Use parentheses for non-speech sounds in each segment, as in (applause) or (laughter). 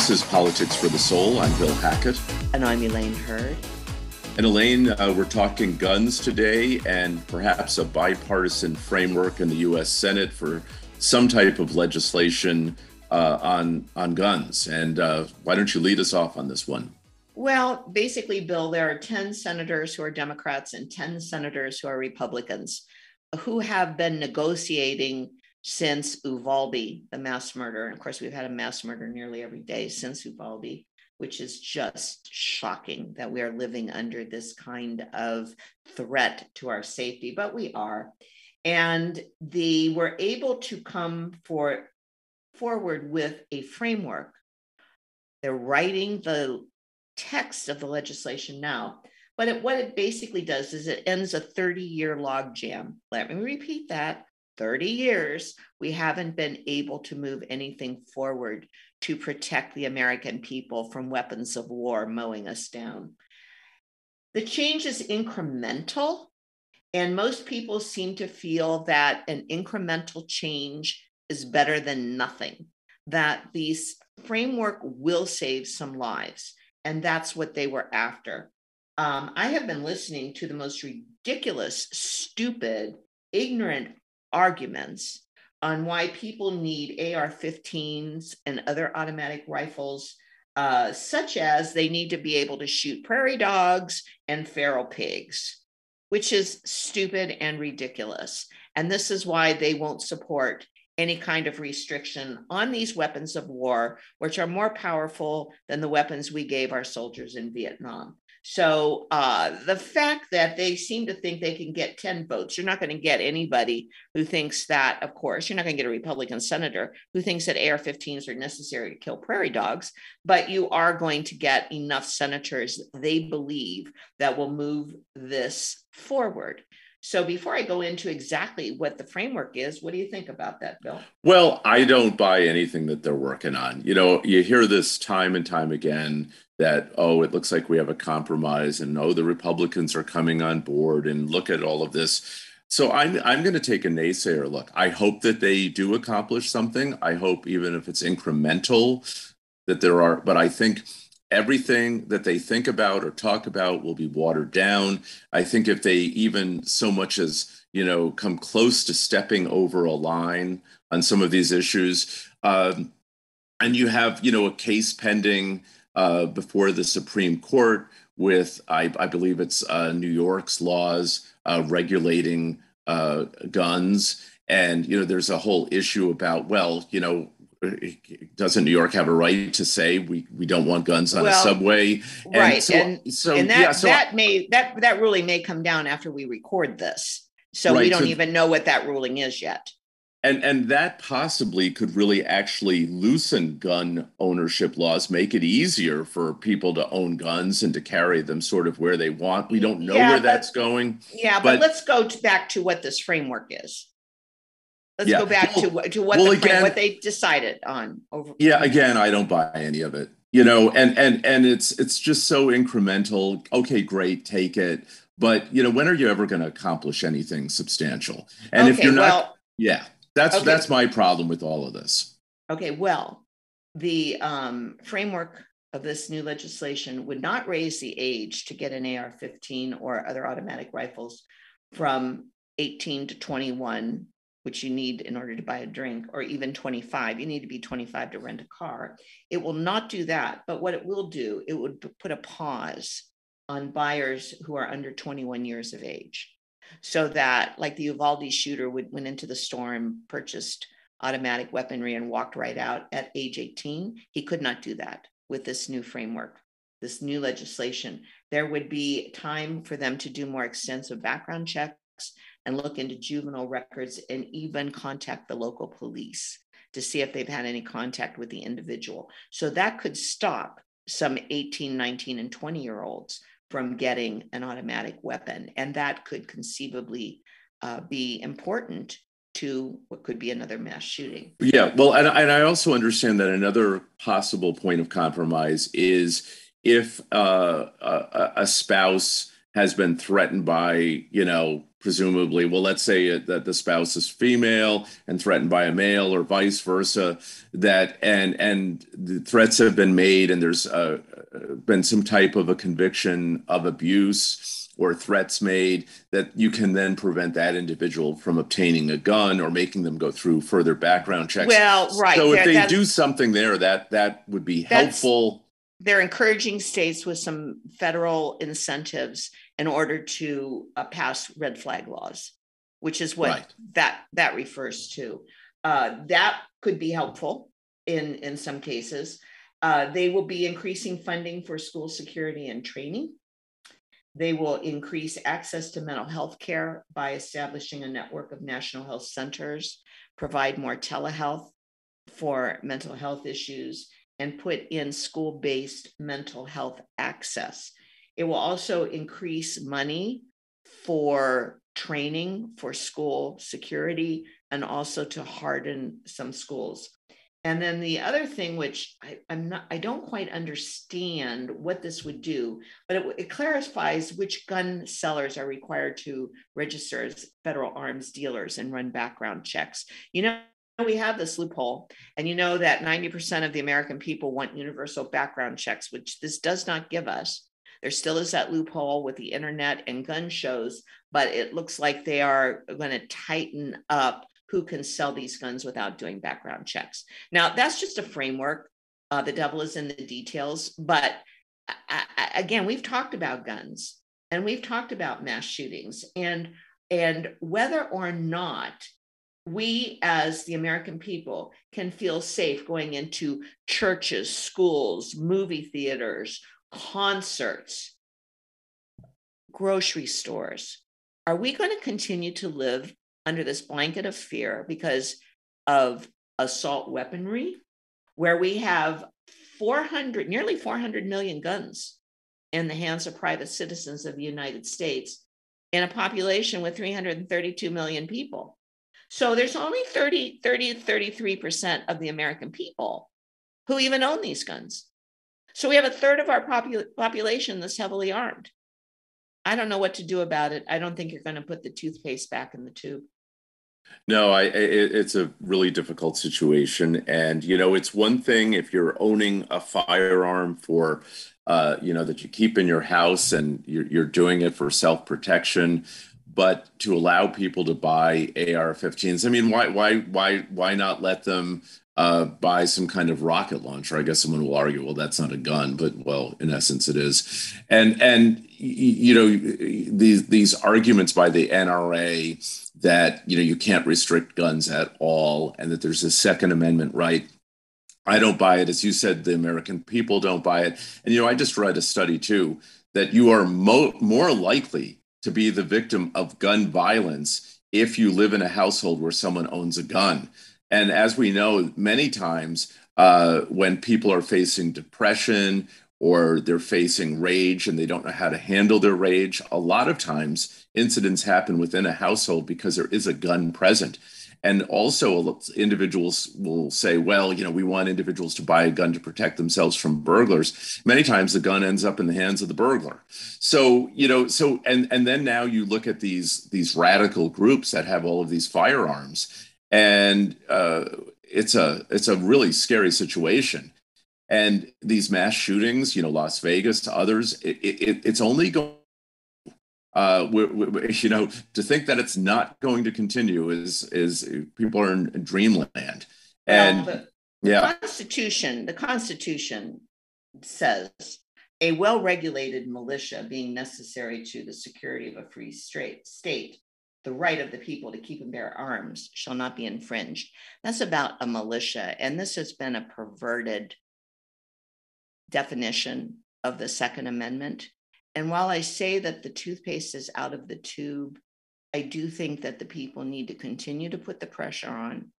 This is Politics for the Soul. I'm Bill Hackett. And I'm Elaine Hurd. And Elaine, uh, we're talking guns today and perhaps a bipartisan framework in the U.S. Senate for some type of legislation uh, on on guns. And uh, why don't you lead us off on this one? Well, basically, Bill, there are 10 senators who are Democrats and 10 senators who are Republicans who have been negotiating since Uvalde, the mass murder. And of course, we've had a mass murder nearly every day since Uvalde, which is just shocking that we are living under this kind of threat to our safety, but we are. And the we're able to come for forward with a framework. They're writing the text of the legislation now. But it, what it basically does is it ends a 30 year logjam. Let me repeat that 30 years, we haven't been able to move anything forward to protect the American people from weapons of war mowing us down. The change is incremental, and most people seem to feel that an incremental change is better than nothing, that this framework will save some lives. And that's what they were after. Um, I have been listening to the most ridiculous, stupid, ignorant arguments on why people need AR 15s and other automatic rifles, uh, such as they need to be able to shoot prairie dogs and feral pigs, which is stupid and ridiculous. And this is why they won't support any kind of restriction on these weapons of war, which are more powerful than the weapons we gave our soldiers in Vietnam. So uh, the fact that they seem to think they can get 10 votes, you're not going to get anybody who thinks that, of course, you're not going to get a Republican senator who thinks that AR 15s are necessary to kill prairie dogs, but you are going to get enough senators they believe that will move this forward. So before I go into exactly what the framework is, what do you think about that, Bill? Well, I don't buy anything that they're working on. You know, you hear this time and time again that, oh, it looks like we have a compromise and oh, the Republicans are coming on board and look at all of this. So I'm I'm going to take a naysayer look. I hope that they do accomplish something. I hope even if it's incremental that there are but I think everything that they think about or talk about will be watered down. I think if they even so much as, you know, come close to stepping over a line on some of these issues, um, and you have, you know, a case pending uh, before the Supreme Court with, I, I believe it's uh, New York's laws uh, regulating uh, guns. And, you know, there's a whole issue about, well, you know, doesn't New York have a right to say we, we don't want guns on well, a subway? And right. So, and, so, and that, yeah, so that may that that ruling may come down after we record this. So right, we don't so, even know what that ruling is yet. And and that possibly could really actually loosen gun ownership laws, make it easier for people to own guns and to carry them sort of where they want. We don't know yeah, where but, that's going. Yeah, but, but let's go to back to what this framework is. Let's yeah. go back well, to, to what well, the, again, what they decided on. Over. Yeah, again, I don't buy any of it. You know, and and and it's it's just so incremental. Okay, great, take it. But you know, when are you ever going to accomplish anything substantial? And okay, if you're not, well, yeah, that's okay. that's my problem with all of this. Okay, well, the um, framework of this new legislation would not raise the age to get an AR-15 or other automatic rifles from 18 to 21 which you need in order to buy a drink, or even 25. You need to be 25 to rent a car. It will not do that. But what it will do, it would put a pause on buyers who are under 21 years of age. So that, like the Uvalde shooter would, went into the store and purchased automatic weaponry and walked right out at age 18, he could not do that with this new framework, this new legislation. There would be time for them to do more extensive background checks and look into juvenile records and even contact the local police to see if they've had any contact with the individual. So that could stop some 18, 19, and 20 year olds from getting an automatic weapon. And that could conceivably uh, be important to what could be another mass shooting. Yeah, well, and, and I also understand that another possible point of compromise is if uh, a, a spouse has been threatened by, you know, presumably. Well, let's say that the spouse is female and threatened by a male, or vice versa. That and and the threats have been made, and there's uh, been some type of a conviction of abuse or threats made that you can then prevent that individual from obtaining a gun or making them go through further background checks. Well, right. So if they do something there, that that would be helpful. They're encouraging states with some federal incentives in order to uh, pass red flag laws, which is what right. that that refers to. Uh, that could be helpful in in some cases. Uh, they will be increasing funding for school security and training. They will increase access to mental health care by establishing a network of national health centers, provide more telehealth for mental health issues, and put in school based mental health access. It will also increase money for training for school security and also to harden some schools. And then the other thing, which I, am not, I don't quite understand what this would do, but it, it, clarifies which gun sellers are required to register as federal arms dealers and run background checks. You know, we have this loophole, and you know that 90% of the American people want universal background checks, which this does not give us. There still is that loophole with the internet and gun shows, but it looks like they are going to tighten up who can sell these guns without doing background checks. Now, that's just a framework. Uh, the devil is in the details. But I, I, again, we've talked about guns and we've talked about mass shootings and and whether or not we as the American people can feel safe going into churches, schools, movie theaters, concerts, grocery stores. Are we going to continue to live under this blanket of fear because of assault weaponry, where we have 400, nearly 400 million guns in the hands of private citizens of the United States in a population with 332 million people. So there's only 30, 30, 33% of the American people who even own these guns. So we have a third of our popul- population that's heavily armed. I don't know what to do about it. I don't think you're going to put the toothpaste back in the tube. No, I, it, it's a really difficult situation, and you know, it's one thing if you're owning a firearm for, uh, you know, that you keep in your house and you're, you're doing it for self protection, but to allow people to buy AR-15s, I mean, why, why, why, why not let them uh, buy some kind of rocket launcher. I guess someone will argue, well, that's not a gun, but well, in essence, it is. And and you know these these arguments by the NRA that you know you can't restrict guns at all, and that there's a Second Amendment right. I don't buy it, as you said. The American people don't buy it, and you know I just read a study too that you are mo- more likely to be the victim of gun violence if you live in a household where someone owns a gun and as we know, many times uh, when people are facing depression or they're facing rage and they don't know how to handle their rage, a lot of times incidents happen within a household because there is a gun present. And also, individuals will say, well, you know, we want individuals to buy a gun to protect themselves from burglars. Many times the gun ends up in the hands of the burglar. So, you know, so and and then now you look at these these radical groups that have all of these firearms and uh, it's a it's a really scary situation. And these mass shootings, you know, Las Vegas to others, it, it, it's only going. Uh, we, we, (laughs) you know, to think that it's not going to continue is is people are in dreamland. And well, the, yeah, Constitution, the Constitution says a well-regulated militia being necessary to the security of a free state the right of the people to keep and bear arms shall not be infringed. That's about a militia. And this has been a perverted definition of the Second Amendment. And while I say that the toothpaste is out of the tube, I do think that the people need to continue to put the pressure on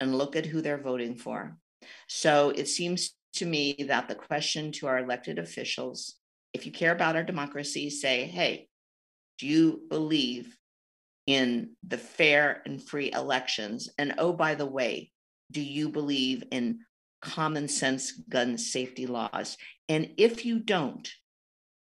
and look at who they're voting for. So it seems to me that the question to our elected officials, if you care about our democracy, say, hey, do you believe in the fair and free elections? And oh, by the way, do you believe in common sense gun safety laws? And if you don't,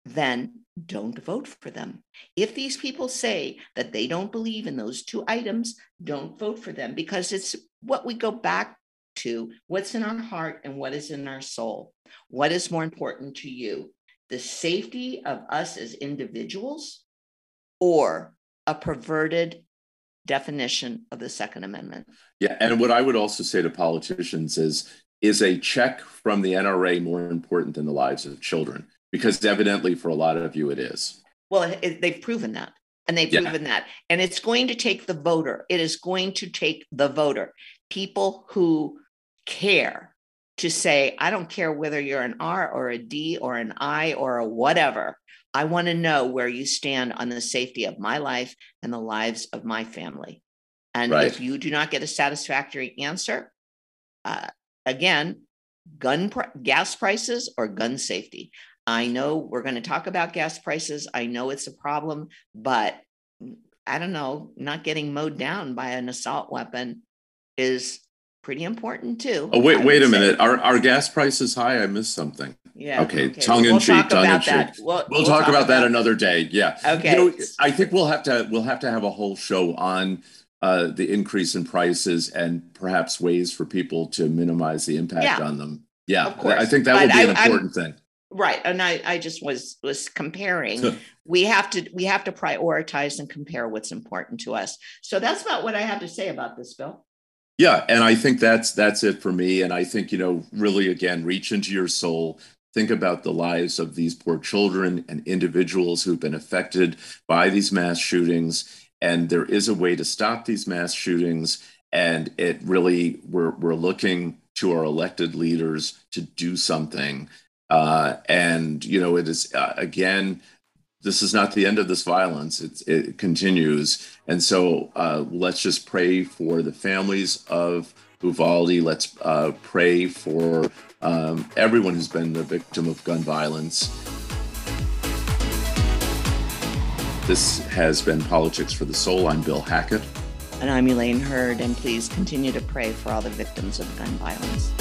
then don't vote for them. If these people say that they don't believe in those two items, don't vote for them because it's what we go back to what's in our heart and what is in our soul. What is more important to you? The safety of us as individuals or a perverted definition of the Second Amendment? Yeah. And what I would also say to politicians is is a check from the NRA more important than the lives of children? Because evidently, for a lot of you, it is. Well, it, they've proven that. And they've yeah. proven that. And it's going to take the voter. It is going to take the voter, people who care to say, I don't care whether you're an R or a D or an I or a whatever. I want to know where you stand on the safety of my life and the lives of my family. And right. if you do not get a satisfactory answer, uh, again, gun pr- gas prices or gun safety. I know we're going to talk about gas prices. I know it's a problem, but I don't know, not getting mowed down by an assault weapon is pretty important too. Oh, wait, wait a say. minute. Are, are gas prices high? I missed something. Yeah. Okay. okay. Tongue in we'll cheek. Tongue in cheek. We'll, we'll, we'll, talk, talk about, about that another day. Yeah. Okay. You know, I think we'll have to we'll have to have a whole show on uh, the increase in prices and perhaps ways for people to minimize the impact yeah. on them. Yeah, of course. I think that but would be an important I'm, thing right and i i just was was comparing we have to we have to prioritize and compare what's important to us so that's about what i have to say about this bill yeah and i think that's that's it for me and i think you know really again reach into your soul think about the lives of these poor children and individuals who've been affected by these mass shootings and there is a way to stop these mass shootings and it really we're we're looking to our elected leaders to do something uh, and, you know, it is, uh, again, this is not the end of this violence. It, it continues. And so uh, let's just pray for the families of Uvalde. Let's uh, pray for um, everyone who's been the victim of gun violence. This has been Politics for the Soul. I'm Bill Hackett. And I'm Elaine Hurd. And please continue to pray for all the victims of gun violence.